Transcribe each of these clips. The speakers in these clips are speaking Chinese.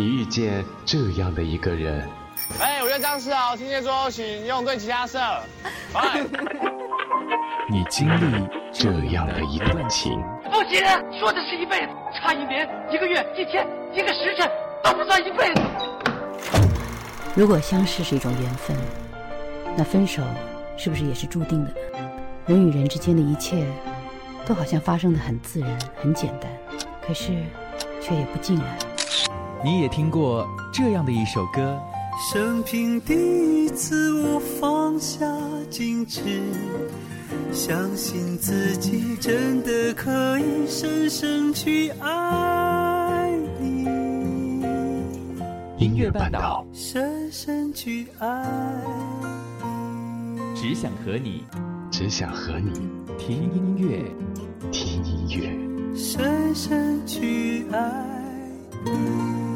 你遇见这样的一个人。哎，我叫张世豪，今天说请用对其他色。哎，你经历这样的一段情。不行，说的是一辈子，差一年、一个月、一天、一个时辰都不算一辈子。如果相识是一种缘分，那分手是不是也是注定的呢？人与人之间的一切，都好像发生的很自然、很简单，可是却也不尽然。你也听过这样的一首歌。生平第一次，我放下矜持，相信自己真的可以深深去爱你。音乐半岛，深深去爱你，只想和你，只想和你听音乐，听音乐，深深去爱你。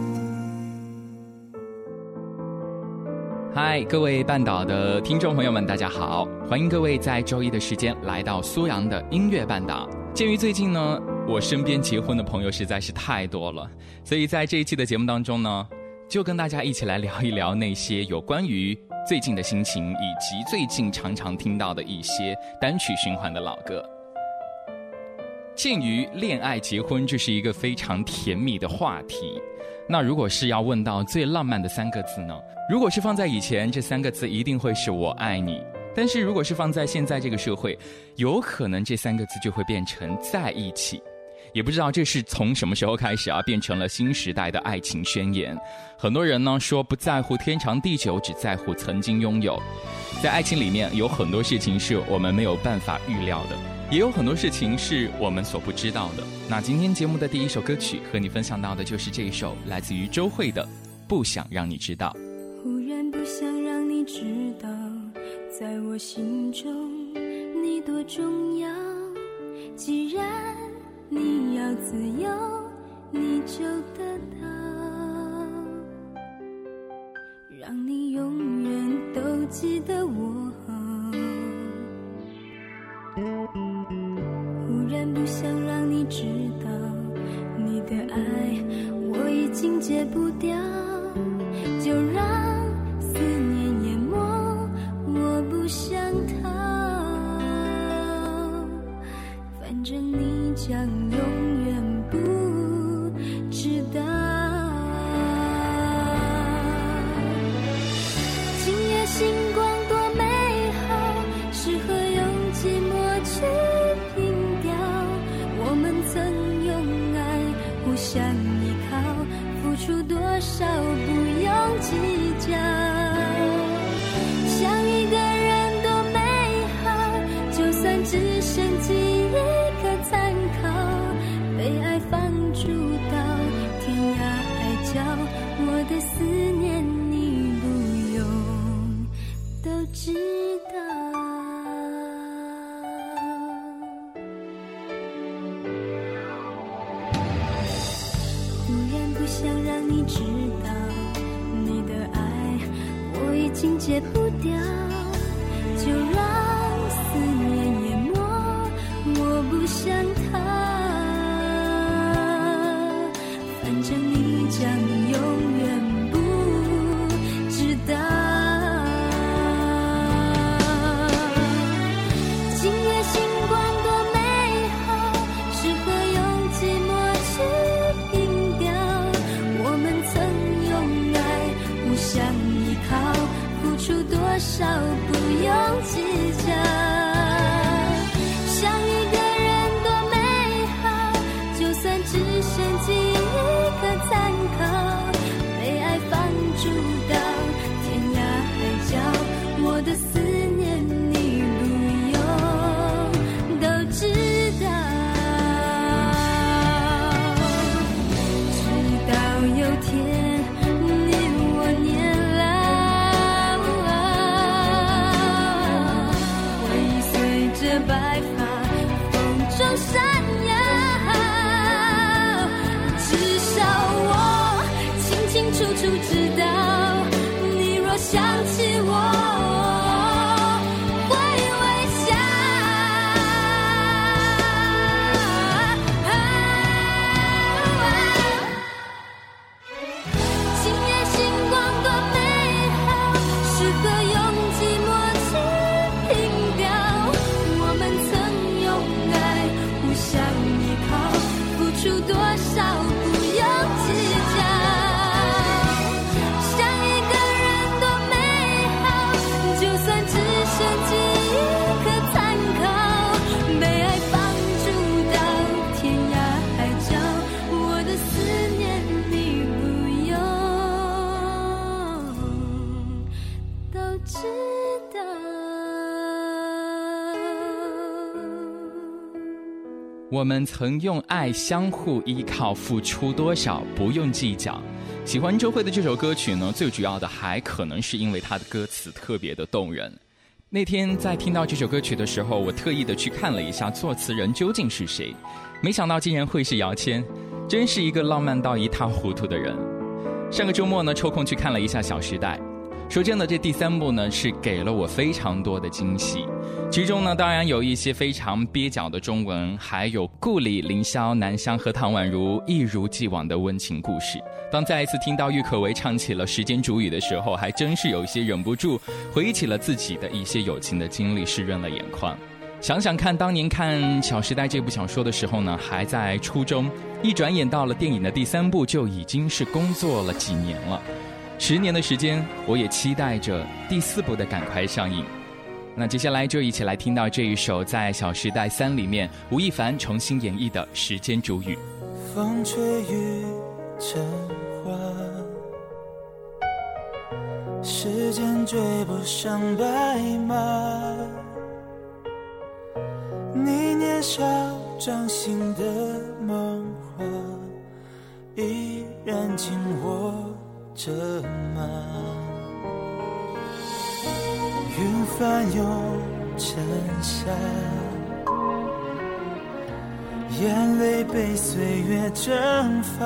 嗨，各位半岛的听众朋友们，大家好！欢迎各位在周一的时间来到苏阳的音乐半岛。鉴于最近呢，我身边结婚的朋友实在是太多了，所以在这一期的节目当中呢，就跟大家一起来聊一聊那些有关于最近的心情，以及最近常常听到的一些单曲循环的老歌。鉴于恋爱结婚，这是一个非常甜蜜的话题。那如果是要问到最浪漫的三个字呢？如果是放在以前，这三个字一定会是我爱你。但是如果是放在现在这个社会，有可能这三个字就会变成在一起。也不知道这是从什么时候开始啊，变成了新时代的爱情宣言。很多人呢说不在乎天长地久，只在乎曾经拥有。在爱情里面有很多事情是我们没有办法预料的。也有很多事情是我们所不知道的。那今天节目的第一首歌曲和你分享到的就是这一首来自于周蕙的《不想让你知道》。忽然不想让你知道，在我心中你多重要。既然你要自由，你就得到，让你永远都记得我。将我们曾用爱相互依靠，付出多少不用计较。喜欢周蕙的这首歌曲呢，最主要的还可能是因为它的歌词特别的动人。那天在听到这首歌曲的时候，我特意的去看了一下作词人究竟是谁，没想到竟然会是姚谦，真是一个浪漫到一塌糊涂的人。上个周末呢，抽空去看了一下《小时代》。说真的，这第三部呢是给了我非常多的惊喜，其中呢当然有一些非常蹩脚的中文，还有顾里、凌霄、南湘和唐宛如一如既往的温情故事。当再一次听到郁可唯唱起了《时间煮雨》的时候，还真是有一些忍不住回忆起了自己的一些友情的经历，湿润了眼眶。想想看，当年看《小时代》这部小说的时候呢，还在初中，一转眼到了电影的第三部，就已经是工作了几年了。十年的时间，我也期待着第四部的赶快上映。那接下来就一起来听到这一首在《小时代三》里面吴亦凡重新演绎的《时间煮雨》。风吹雨成花，时间追不上白马。你年少掌心的梦话，依然紧握着吗？云翻涌成夏。眼泪被岁月蒸发，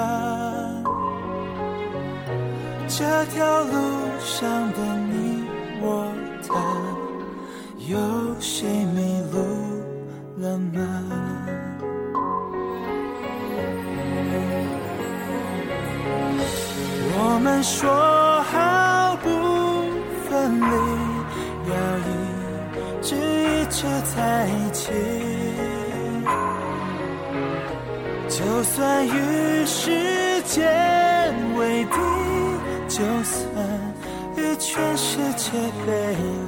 这条路上的你我他，有谁迷路了吗？我们说好不分离，要一直一直在一起。就算与时间为敌，就算与全世界背离。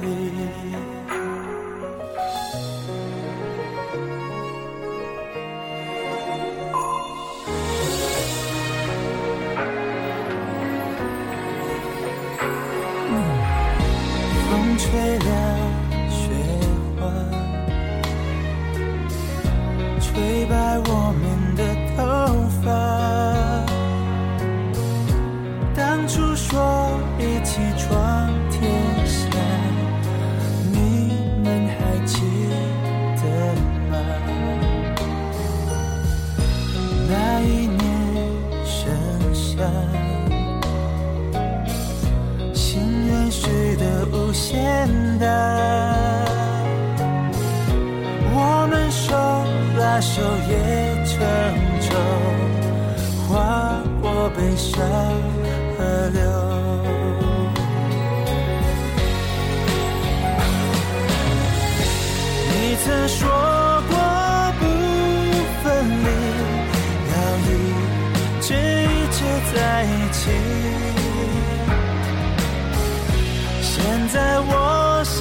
现在我想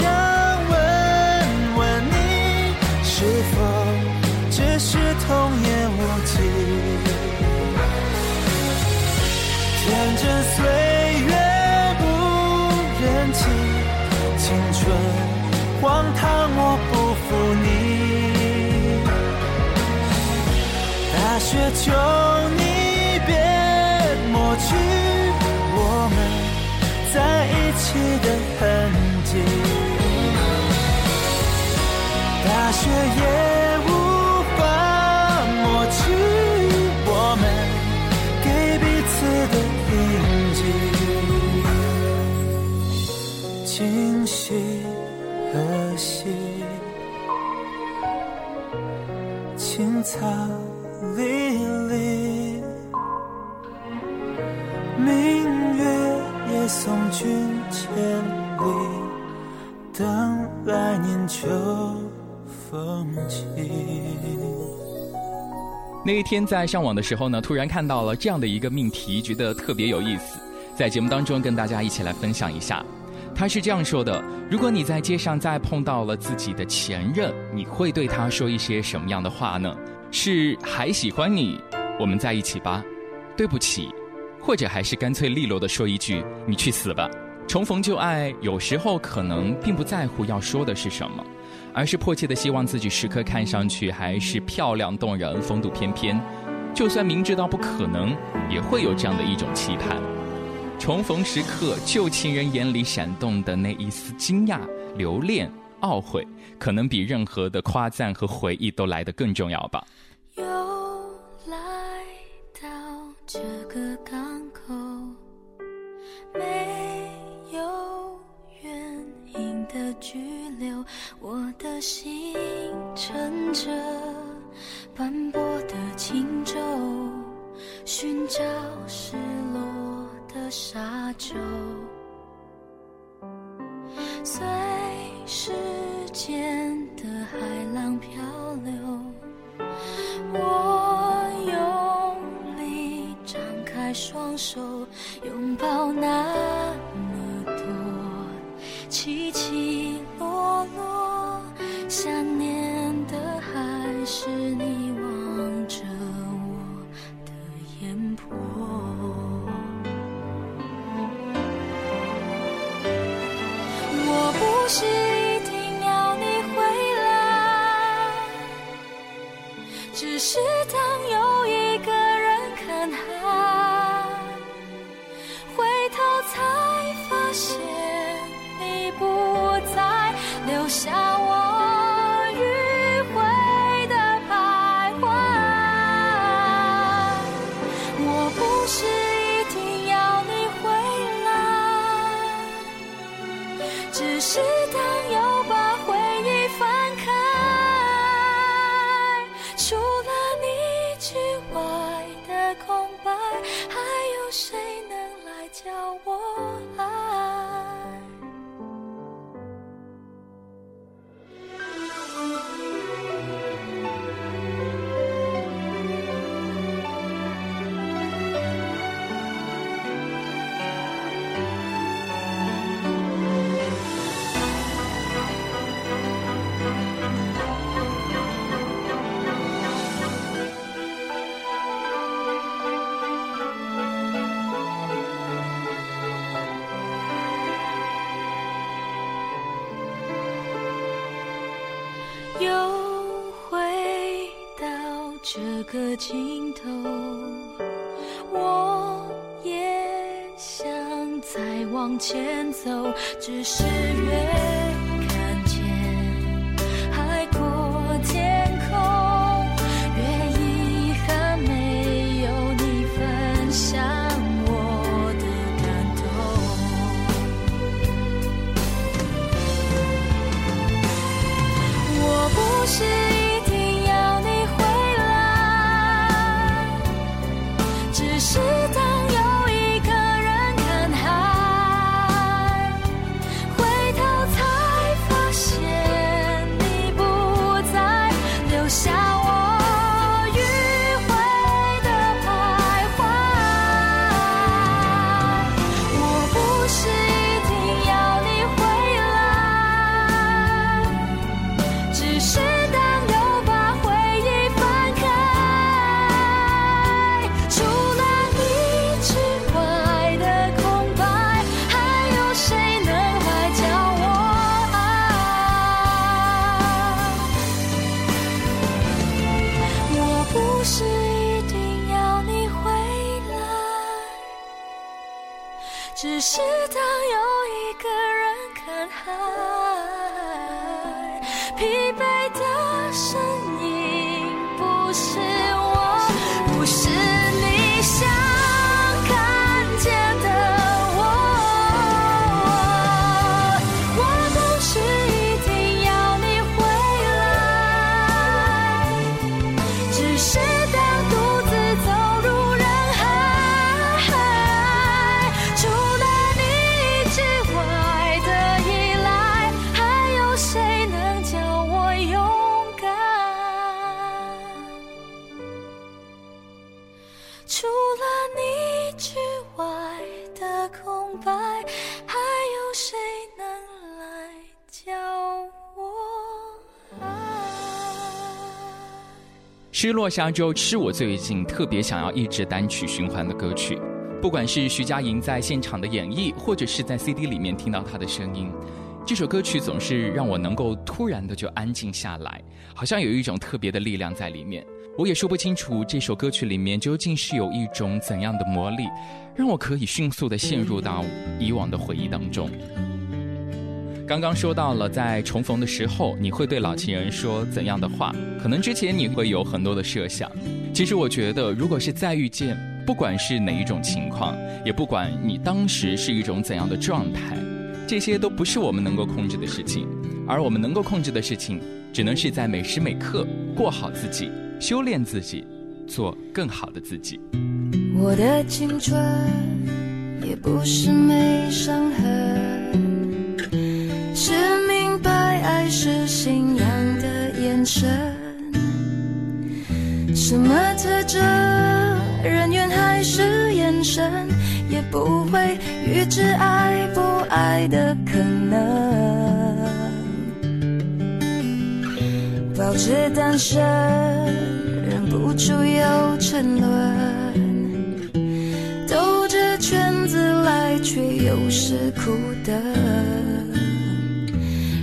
问问你，是否只是童言无忌？天真岁月不忍欺，青春荒唐我不负你。大雪求今夕何夕，青草离离。明月也送君千里，等来年秋风起。那一天在上网的时候呢，突然看到了这样的一个命题，觉得特别有意思，在节目当中跟大家一起来分享一下。他是这样说的：如果你在街上再碰到了自己的前任，你会对他说一些什么样的话呢？是还喜欢你，我们在一起吧？对不起，或者还是干脆利落的说一句你去死吧？重逢旧爱，有时候可能并不在乎要说的是什么。而是迫切的希望自己时刻看上去还是漂亮动人、风度翩翩，就算明知道不可能，也会有这样的一种期盼。重逢时刻，旧情人眼里闪动的那一丝惊讶、留恋、懊悔，可能比任何的夸赞和回忆都来得更重要吧。又来到这个港口，没有原因的拘留，我的心乘着斑驳的轻舟，寻找失落的沙洲，随时间的海浪漂流。我用力张开双手，拥抱那下个尽头，我也想再往前走，只是越看见海阔天空，越遗憾没有你分享我的感动。我不是只是当有白，还有谁能来教我爱？失落沙洲是我最近特别想要一直单曲循环的歌曲，不管是徐佳莹在现场的演绎，或者是在 CD 里面听到她的声音，这首歌曲总是让我能够突然的就安静下来，好像有一种特别的力量在里面。我也说不清楚这首歌曲里面究竟是有一种怎样的魔力，让我可以迅速的陷入到以往的回忆当中。刚刚说到了，在重逢的时候，你会对老情人说怎样的话？可能之前你会有很多的设想。其实我觉得，如果是再遇见，不管是哪一种情况，也不管你当时是一种怎样的状态，这些都不是我们能够控制的事情。而我们能够控制的事情，只能是在每时每刻过好自己，修炼自己，做更好的自己。我的青春也不是没伤痕，是明白爱是信仰的眼神。什么特征，人缘还是眼神，也不会预知爱不爱的可能。保持单身，忍不住又沉沦，却又是苦的。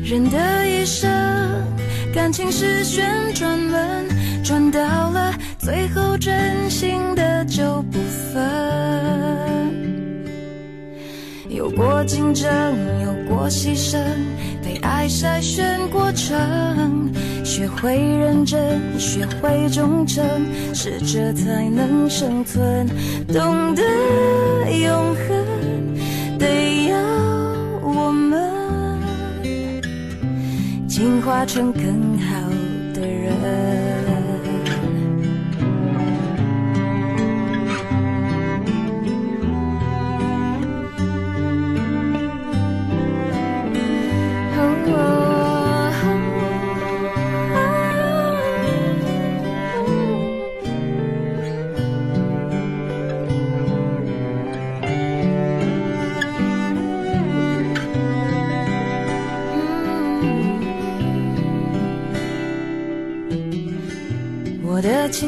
人的一生，感情是旋转门，转到了最后，真心的就不分。有过竞争，有过牺牲，被爱筛选过程，学会认真，学会忠诚，适者才能生存。懂得永恒，得要我们进化成更好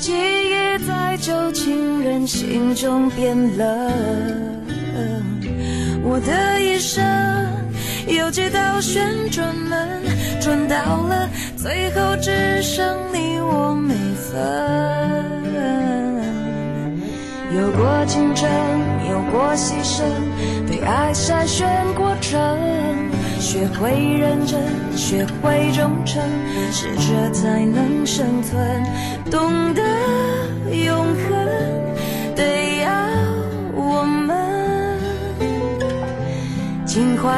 记忆在旧情人心中变冷，我的一生有几道旋转门，转到了最后只剩你我没分。有过竞争，有过牺牲，被爱筛选过程。学会认真，学会忠诚，适者才能生存。懂得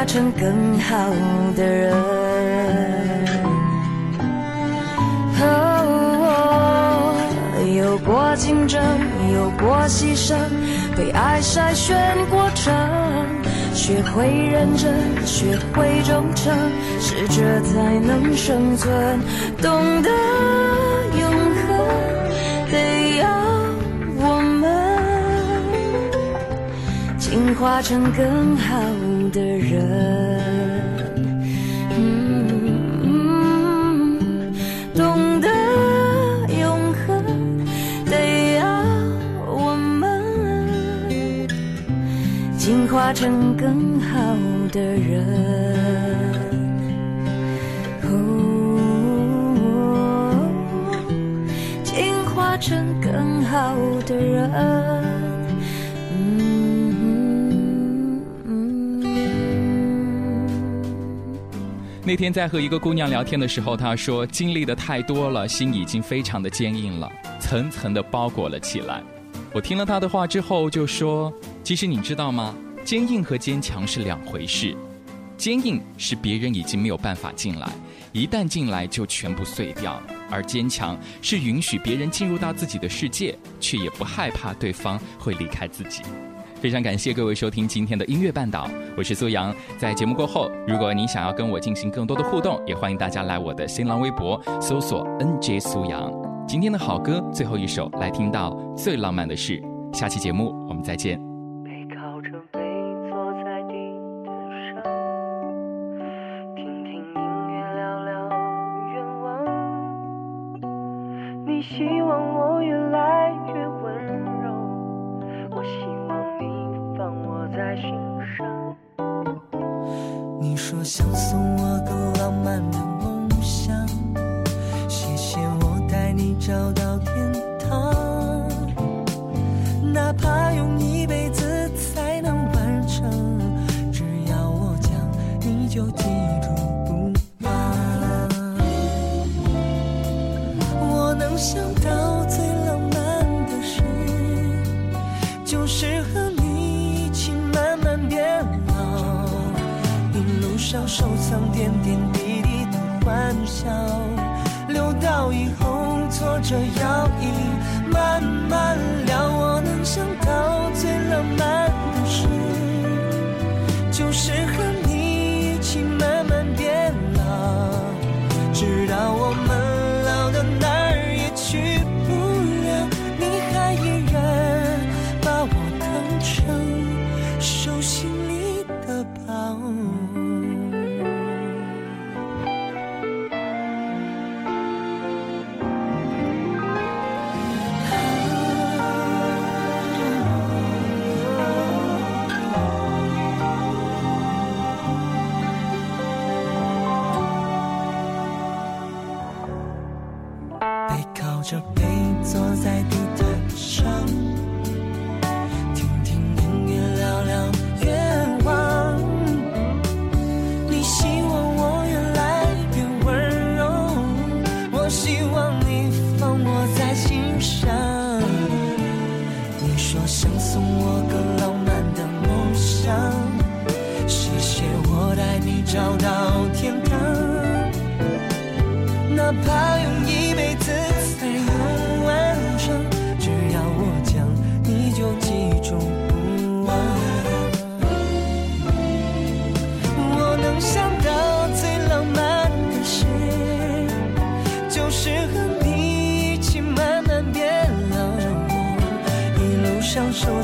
成更好的人。哦，有过竞争，有过牺牲，被爱筛选过程。学会认真，学会忠诚，适者才能生存。懂得化成更好的人。嗯，懂得永恒，得要我们进化成更好的人。哦，进化成更好的人。那天在和一个姑娘聊天的时候，她说经历的太多了，心已经非常的坚硬了，层层的包裹了起来。我听了她的话之后就说：“其实你知道吗？坚硬和坚强是两回事。坚硬是别人已经没有办法进来，一旦进来就全部碎掉；而坚强是允许别人进入到自己的世界，却也不害怕对方会离开自己。”非常感谢各位收听今天的音乐半岛，我是苏阳。在节目过后，如果您想要跟我进行更多的互动，也欢迎大家来我的新浪微博搜索 “nj 苏阳”。今天的好歌最后一首，来听到最浪漫的事。下期节目我们再见。你说想送我个浪漫的梦想，谢谢我带你找到天堂。哪怕用一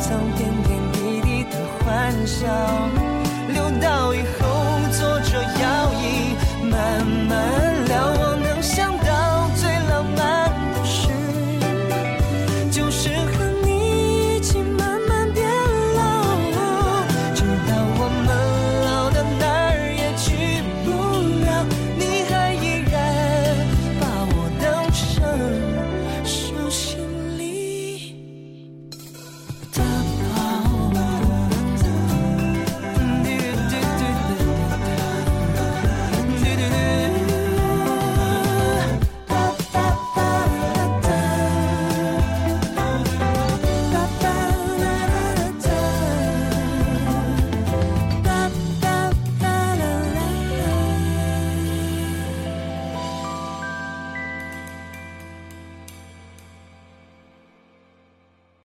当点点滴滴的欢笑，